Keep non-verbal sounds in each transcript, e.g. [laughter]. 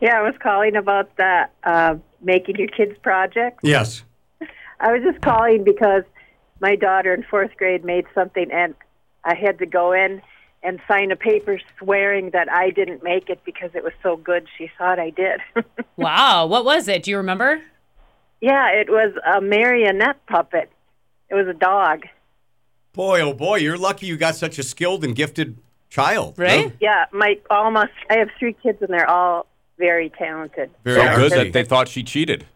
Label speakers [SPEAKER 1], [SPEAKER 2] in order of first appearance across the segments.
[SPEAKER 1] Yeah, I was calling about the uh, making your kids project.
[SPEAKER 2] Yes.
[SPEAKER 1] I was just calling because my daughter in fourth grade made something, and I had to go in and sign a paper swearing that I didn't make it because it was so good. She thought I did. [laughs]
[SPEAKER 3] Wow. What was it? Do you remember?
[SPEAKER 1] yeah, it was a marionette puppet. It was a dog.
[SPEAKER 2] Boy, oh boy, you're lucky you got such a skilled and gifted child.
[SPEAKER 3] Right?
[SPEAKER 1] Yeah, my almost. I have three kids, and they're all very talented.
[SPEAKER 2] Very
[SPEAKER 4] So good that they thought she cheated.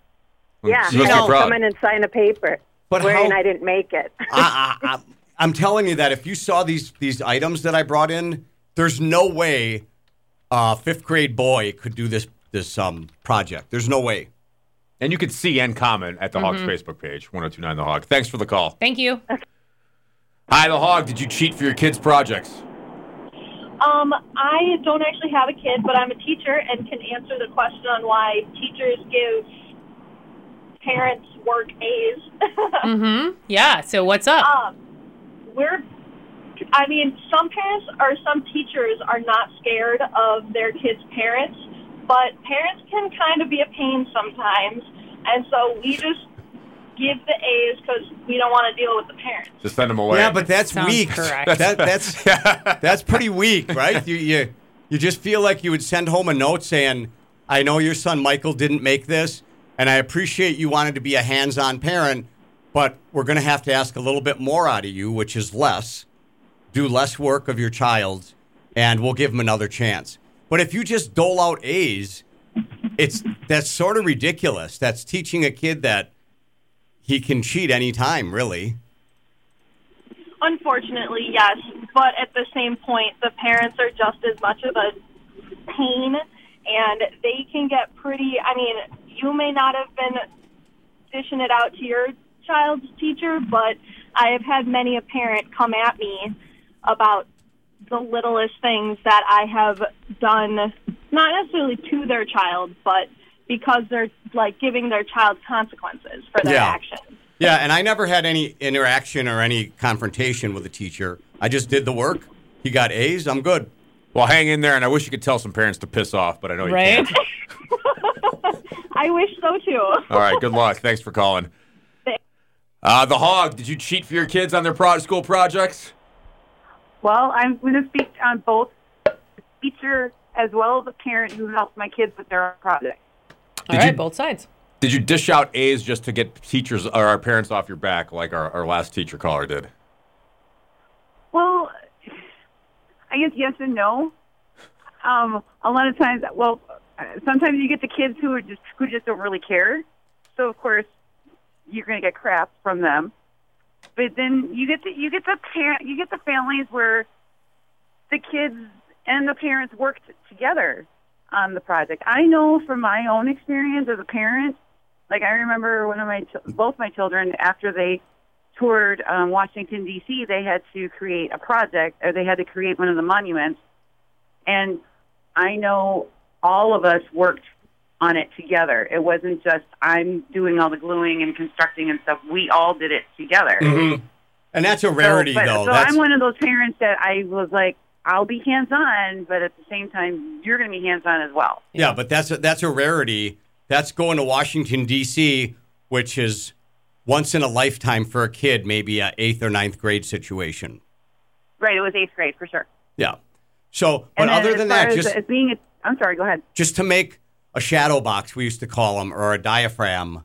[SPEAKER 1] Yeah,
[SPEAKER 4] She must be
[SPEAKER 1] had to
[SPEAKER 4] proud.
[SPEAKER 1] come in and sign a paper
[SPEAKER 2] But how-
[SPEAKER 1] I didn't make it. [laughs]
[SPEAKER 2] I, I, I, I'm telling you that if you saw these these items that I brought in, there's no way a fifth grade boy could do this this um project. There's no way.
[SPEAKER 4] And you can see and comment at the Hog's Facebook page, 1029 The Hog. Thanks for the call.
[SPEAKER 3] Thank you.
[SPEAKER 4] Hi, The Hog. Did you cheat for your kids' projects?
[SPEAKER 5] Um, I don't actually have a kid, but I'm a teacher and can answer the question on why teachers give parents work A's. [laughs]
[SPEAKER 3] Mm-hmm. Yeah. So what's up?
[SPEAKER 5] um, we're, I mean, some parents or some teachers are not scared of their kids' parents, but parents can kind of be a pain sometimes, and so we just give the A's because we don't want to deal with the parents.
[SPEAKER 4] Just send them away.
[SPEAKER 2] Yeah, but that's
[SPEAKER 3] Sounds
[SPEAKER 2] weak.
[SPEAKER 3] correct.
[SPEAKER 2] That, that's [laughs] that's pretty weak, right? You, you you just feel like you would send home a note saying, "I know your son Michael didn't make this, and I appreciate you wanted to be a hands-on parent, but we're going to have to ask a little bit more out of you, which is less. Do less work of your child, and we'll give him another chance." But if you just dole out A's, it's that's sort of ridiculous. That's teaching a kid that he can cheat anytime, really.
[SPEAKER 5] Unfortunately, yes. But at the same point, the parents are just as much of a pain, and they can get pretty. I mean, you may not have been dishing it out to your child's teacher, but I have had many a parent come at me about the littlest things that I have done, not necessarily to their child, but because they're like giving their child consequences for their
[SPEAKER 2] Yeah.
[SPEAKER 5] actions.
[SPEAKER 2] Yeah, and I never had any interaction or any confrontation with a teacher. I just did the work. He got A's. I'm good.
[SPEAKER 4] well, hang in there, and I wish you could tell some parents to piss off, but I know you
[SPEAKER 3] Right?
[SPEAKER 4] can't. [laughs]
[SPEAKER 5] I wish so too.
[SPEAKER 4] All right, good luck. Thanks for calling. Uh, the Hog, did you cheat for your kids on their pro- school projects?
[SPEAKER 6] Well, I'm going to speak on both the teacher as well as a parent who helped my kids with their project.
[SPEAKER 3] All
[SPEAKER 4] Did
[SPEAKER 3] right.
[SPEAKER 4] you-
[SPEAKER 3] Both sides.
[SPEAKER 4] Did you dish out A's just to get teachers or our parents off your back, like our, our last teacher caller did?
[SPEAKER 6] Well, I guess yes and no. Um, a lot of times, well, sometimes you get the kids who are just who just don't really care. So of course, you're going to get crap from them. But then you get the you get the parent you get the families where the kids and the parents worked together on the project. I know from my own experience as a parent, like I remember one of my both my children after they toured um, Washington D.C., they had to create a project, or they had to create one of the monuments. And I know all of us worked on it together. It wasn't just I'm doing all the gluing and constructing and stuff. We all did it together.
[SPEAKER 2] And that's a rarity,
[SPEAKER 6] so, but,
[SPEAKER 2] though.
[SPEAKER 6] So
[SPEAKER 2] that's,
[SPEAKER 6] I'm one of those parents that I was like, I'll be hands on, but at the same time, you're going to be hands on as well.
[SPEAKER 2] yeah, but that's a, that's a rarity. That's going to Washington D.C., which is once in a lifetime for a kid, maybe a eighth or ninth grade situation.
[SPEAKER 6] Right. It was eighth grade for sure.
[SPEAKER 2] Yeah. So, but
[SPEAKER 6] And
[SPEAKER 2] other
[SPEAKER 6] as
[SPEAKER 2] than
[SPEAKER 6] far
[SPEAKER 2] that,
[SPEAKER 6] as,
[SPEAKER 2] just
[SPEAKER 6] as being a, I'm sorry. Go ahead.
[SPEAKER 2] just to make a shadow box, we used to call them, or a diaphragm,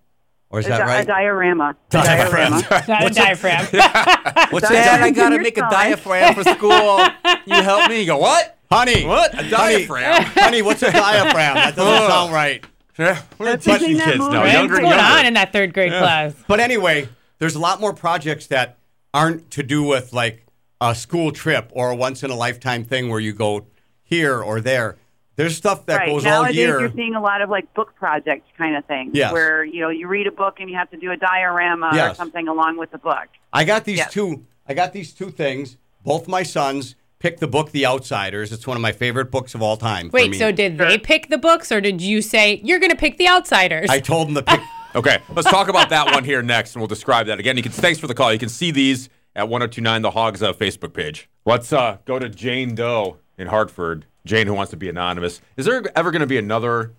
[SPEAKER 2] or is
[SPEAKER 6] A,
[SPEAKER 2] that
[SPEAKER 6] di-
[SPEAKER 2] right?
[SPEAKER 6] a diorama. A
[SPEAKER 2] Diaphragm.
[SPEAKER 3] Not a diaphragm. [laughs]
[SPEAKER 2] What's
[SPEAKER 6] Dad,
[SPEAKER 2] that?
[SPEAKER 6] I gotta make a
[SPEAKER 4] diaphragm for school. You help me? You go, what?
[SPEAKER 2] Honey,
[SPEAKER 4] What? A
[SPEAKER 2] honey,
[SPEAKER 4] diaphragm?
[SPEAKER 2] honey, what's a diaphragm? That doesn't sound right.
[SPEAKER 4] Yeah, we're
[SPEAKER 6] That's
[SPEAKER 4] teaching kids now?
[SPEAKER 6] Right?
[SPEAKER 4] Younger
[SPEAKER 3] What's going
[SPEAKER 4] younger.
[SPEAKER 3] on in that third grade class?
[SPEAKER 2] But anyway, there's a lot more projects that aren't to do with like a school trip or a once in a lifetime thing where you go here or there. There's stuff that
[SPEAKER 6] right.
[SPEAKER 2] goes all
[SPEAKER 6] Nowadays,
[SPEAKER 2] year.
[SPEAKER 6] you're seeing a lot of like book project kind of things,
[SPEAKER 2] Yes.
[SPEAKER 6] where you know you read a book and you have to do a diorama or something along with the book.
[SPEAKER 2] I got these
[SPEAKER 6] Yes.
[SPEAKER 2] two. I got these two things. Both my sons picked the book The Outsiders. It's one of my favorite books of all time. for
[SPEAKER 3] Wait,
[SPEAKER 2] me.
[SPEAKER 3] so did they pick the books or did you say you're going to pick the outsiders?
[SPEAKER 2] I told them to pick. [laughs]
[SPEAKER 4] Okay, let's talk about that one here next, and we'll describe that again. You can thanks for the call. You can see these at 1029 The Hogs uh, Facebook page. Let's uh, go to Jane Doe in Hartford. Jane, who wants to be anonymous. Is there ever going to be another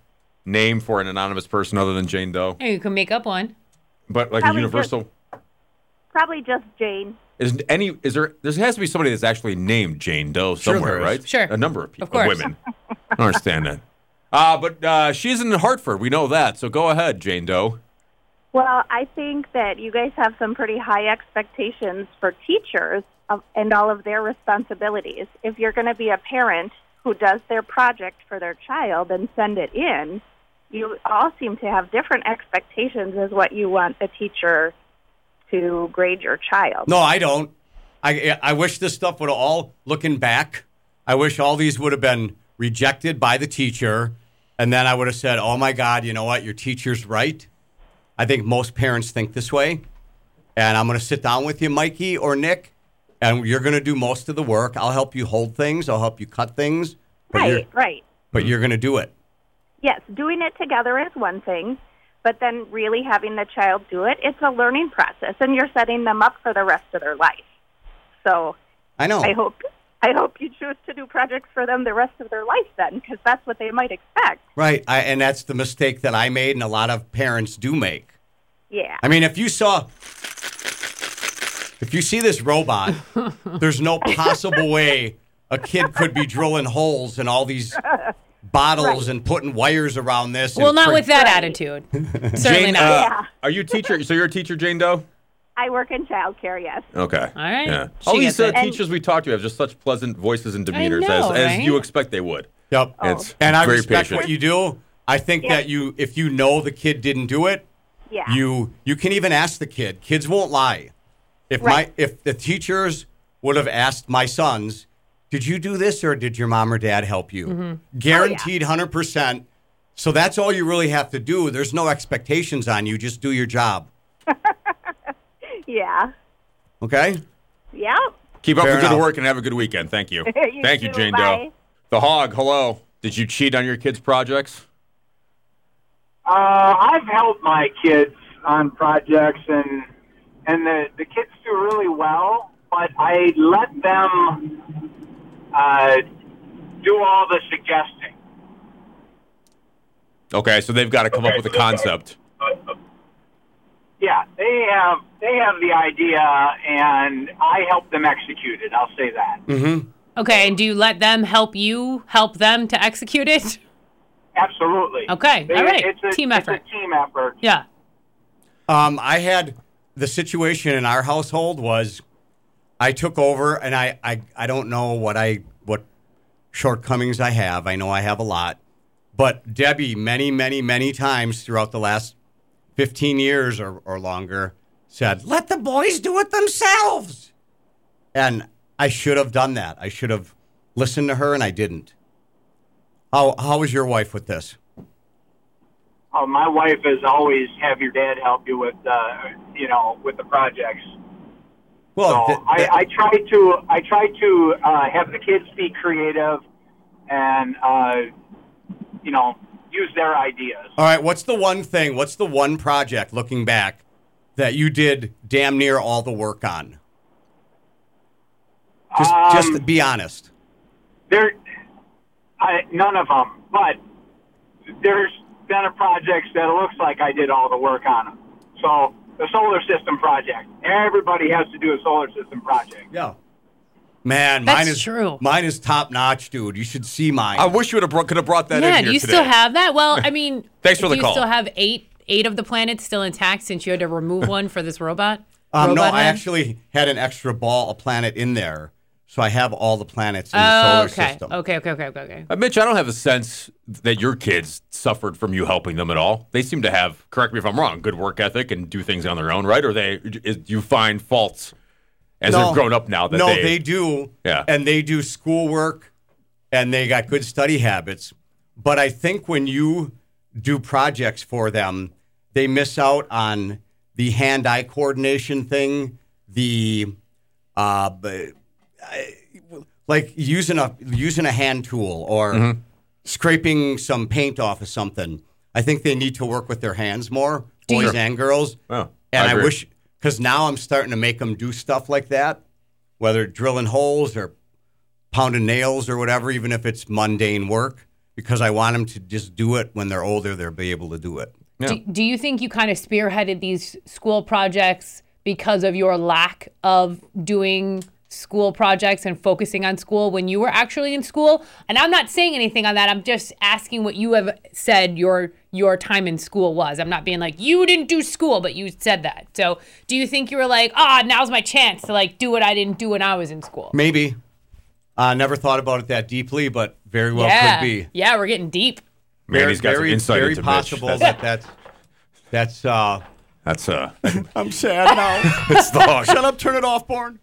[SPEAKER 4] name for an anonymous person other than Jane Doe?
[SPEAKER 3] Hey, you can make up one.
[SPEAKER 4] But like
[SPEAKER 6] Probably
[SPEAKER 4] a universal.
[SPEAKER 6] Probably just Jane.
[SPEAKER 4] Is any is there there has to be somebody that's actually named Jane Doe
[SPEAKER 2] Sure
[SPEAKER 4] somewhere,
[SPEAKER 2] there is.
[SPEAKER 4] right?
[SPEAKER 3] Sure.
[SPEAKER 4] A number of people,
[SPEAKER 3] Of course.
[SPEAKER 4] women. I don't understand that. Uh, but uh, she's in Hartford. We know that. So go ahead, Jane Doe.
[SPEAKER 7] Well, I think that you guys have some pretty high expectations for teachers of, and all of their responsibilities. If you're going to be a parent who does their project for their child and send it in, you all seem to have different expectations as what you want the teacher to grade your child.
[SPEAKER 2] No, I don't. I I wish this stuff would have all looking back. I wish all these would have been rejected by the teacher, and then I would have said, "Oh my God, you know what? Your teacher's right." I think most parents think this way, and I'm going to sit down with you, Mikey or Nick, and you're going to do most of the work. I'll help you hold things. I'll help you cut things,
[SPEAKER 7] Right, right.
[SPEAKER 2] but you're going to do it.
[SPEAKER 7] Yes, doing it together is one thing, but then really having the child do it, it's a learning process, and you're setting them up for the rest of their life. So
[SPEAKER 2] I know.
[SPEAKER 7] I hope I hope you choose to do projects for them the rest of their life then, because that's what they might expect.
[SPEAKER 2] Right, I, and that's the mistake that I made, and a lot of parents do make.
[SPEAKER 7] Yeah.
[SPEAKER 2] I mean, if you saw, if you see this robot, [laughs] there's no possible way a kid could be drilling holes in all these [laughs] bottles and putting wires around this.
[SPEAKER 3] Well, not
[SPEAKER 2] frig-
[SPEAKER 3] with that attitude. [laughs] [laughs] Certainly
[SPEAKER 4] Jane,
[SPEAKER 3] not.
[SPEAKER 4] uh,
[SPEAKER 7] Yeah.
[SPEAKER 4] Are you a teacher? So you're a teacher, Jane Doe?
[SPEAKER 7] I work in childcare, yes.
[SPEAKER 4] Okay.
[SPEAKER 3] All right.
[SPEAKER 4] Yeah.
[SPEAKER 3] She
[SPEAKER 4] All these uh, teachers we talked to have just such pleasant voices and demeanors
[SPEAKER 3] know,
[SPEAKER 4] as, as you expect they would.
[SPEAKER 2] Yep.
[SPEAKER 4] It's
[SPEAKER 2] And I
[SPEAKER 4] very
[SPEAKER 2] respect
[SPEAKER 4] patient.
[SPEAKER 2] what you do. I think
[SPEAKER 7] Yeah.
[SPEAKER 2] that you, if you know the kid didn't do it,
[SPEAKER 7] Yeah.
[SPEAKER 2] you you can even ask the kid. Kids won't lie. If
[SPEAKER 7] Right.
[SPEAKER 2] my if the teachers would have asked my sons, "Did you do this or did your mom or dad help you?"
[SPEAKER 3] Mm-hmm.
[SPEAKER 2] Guaranteed, hundred percent. So that's all you really have to do. There's no expectations on you. Just do your job. [laughs]
[SPEAKER 7] yeah.
[SPEAKER 2] Okay.
[SPEAKER 7] Yeah.
[SPEAKER 4] Keep up
[SPEAKER 2] Fair
[SPEAKER 4] the good
[SPEAKER 2] enough.
[SPEAKER 4] work and have a good weekend. Thank you. [laughs]
[SPEAKER 7] You
[SPEAKER 4] Thank you. Jane
[SPEAKER 7] Bye.
[SPEAKER 4] Doe. The Hog, hello. Did you cheat on your kids' projects?
[SPEAKER 8] Uh, I've helped my kids on projects, and and the the kids do really well. But I let them uh, do all the suggesting.
[SPEAKER 4] Okay, so they've got to come up with a concept.
[SPEAKER 8] Yeah, they have they have the idea, and I help them execute it. I'll say that.
[SPEAKER 2] Mm-hmm.
[SPEAKER 3] Okay, and do you let them help you help them to execute it?
[SPEAKER 8] Absolutely.
[SPEAKER 3] Okay,
[SPEAKER 8] They-
[SPEAKER 3] all right.
[SPEAKER 8] It's a
[SPEAKER 3] Team
[SPEAKER 8] it's
[SPEAKER 3] effort.
[SPEAKER 8] a team effort.
[SPEAKER 3] Yeah.
[SPEAKER 2] Um, I had the situation in our household was I took over and I, I, I don't know what I what shortcomings I have. I know I have a lot. But Debbie, many, many, many times throughout the last 15 years or, or longer, said, let the boys do it themselves. And I should have done that. I should have listened to her and I didn't. How, how was your wife with this?
[SPEAKER 8] Oh, my wife is always have your dad help you with uh, you know with the projects.
[SPEAKER 2] Well,
[SPEAKER 8] So
[SPEAKER 2] th-
[SPEAKER 8] I,
[SPEAKER 2] th-
[SPEAKER 8] I try to I try to uh, have the kids be creative and uh, you know use their ideas.
[SPEAKER 2] All right, what's the one thing, what's the one project looking back that you did damn near all the work on? Just
[SPEAKER 8] Um,
[SPEAKER 2] just be honest.
[SPEAKER 8] There, I, none of them, but there's been a project that it looks like I did all the work on them. So the solar system project. Everybody has to do a solar system project.
[SPEAKER 2] Yeah. Man,
[SPEAKER 3] That's
[SPEAKER 2] mine is
[SPEAKER 3] true.
[SPEAKER 2] Mine is top notch, dude. You should see mine.
[SPEAKER 4] I wish you would have brought, could have brought that
[SPEAKER 3] yeah,
[SPEAKER 4] in
[SPEAKER 3] do
[SPEAKER 4] here
[SPEAKER 3] you
[SPEAKER 4] today.
[SPEAKER 3] still have that? Well, I mean, [laughs]
[SPEAKER 4] Thanks for
[SPEAKER 3] do
[SPEAKER 4] the
[SPEAKER 3] you
[SPEAKER 4] call.
[SPEAKER 3] still have eight eight of the planets still intact since you had to remove [laughs] one for this robot?
[SPEAKER 2] um, no,
[SPEAKER 3] Robot
[SPEAKER 2] I actually had an extra ball, a planet in there, so I have all the planets in the
[SPEAKER 3] Oh,
[SPEAKER 2] solar
[SPEAKER 3] okay.
[SPEAKER 2] system.
[SPEAKER 3] okay. Okay. Okay. Okay. Okay.
[SPEAKER 4] Uh, Mitch, I don't have a sense that your kids suffered from you helping them at all. They seem to have, correct me if I'm wrong, good work ethic and do things on their own, right? Or they, is, you find faults as
[SPEAKER 2] No.
[SPEAKER 4] they've grown up now that
[SPEAKER 2] no,
[SPEAKER 4] they,
[SPEAKER 2] they, do.
[SPEAKER 4] Yeah.
[SPEAKER 2] And they do schoolwork and they got good study habits. But I think when you do projects for them, they miss out on the hand eye coordination thing, the uh, b- I- like using a using a hand tool or
[SPEAKER 4] Mm-hmm.
[SPEAKER 2] scraping some paint off of something. I think they need to work with their hands more, boys
[SPEAKER 4] you-
[SPEAKER 2] and girls.
[SPEAKER 4] Oh,
[SPEAKER 2] and
[SPEAKER 4] I
[SPEAKER 2] I, wish because now I'm starting to make them do stuff like that, whether drilling holes or pounding nails or whatever, even if it's mundane work. because I want them to just do it when they're older. They'll be able to do it.
[SPEAKER 4] Yeah.
[SPEAKER 3] Do, do you think you kind of spearheaded these school projects because of your lack of doing school projects and focusing on school when you were actually in school? And I'm not saying anything on that. I'm just asking what you have said your your time in school was. I'm not being like you didn't do school, but you said that. So, do you think you were like, "Ah, now's my chance to like do what I didn't do when I was in school?"
[SPEAKER 2] Maybe. I uh, never thought about it that deeply, but very well
[SPEAKER 3] yeah.
[SPEAKER 2] could be.
[SPEAKER 3] Yeah, we're getting deep.
[SPEAKER 4] Manny's got some
[SPEAKER 2] very,
[SPEAKER 4] insight
[SPEAKER 2] very
[SPEAKER 4] into
[SPEAKER 2] possible
[SPEAKER 4] That's, [laughs]
[SPEAKER 2] that that's that's uh
[SPEAKER 4] that's uh, [laughs]
[SPEAKER 2] I'm sad now. [laughs]
[SPEAKER 4] it's the
[SPEAKER 2] Shut up, turn it off, Born.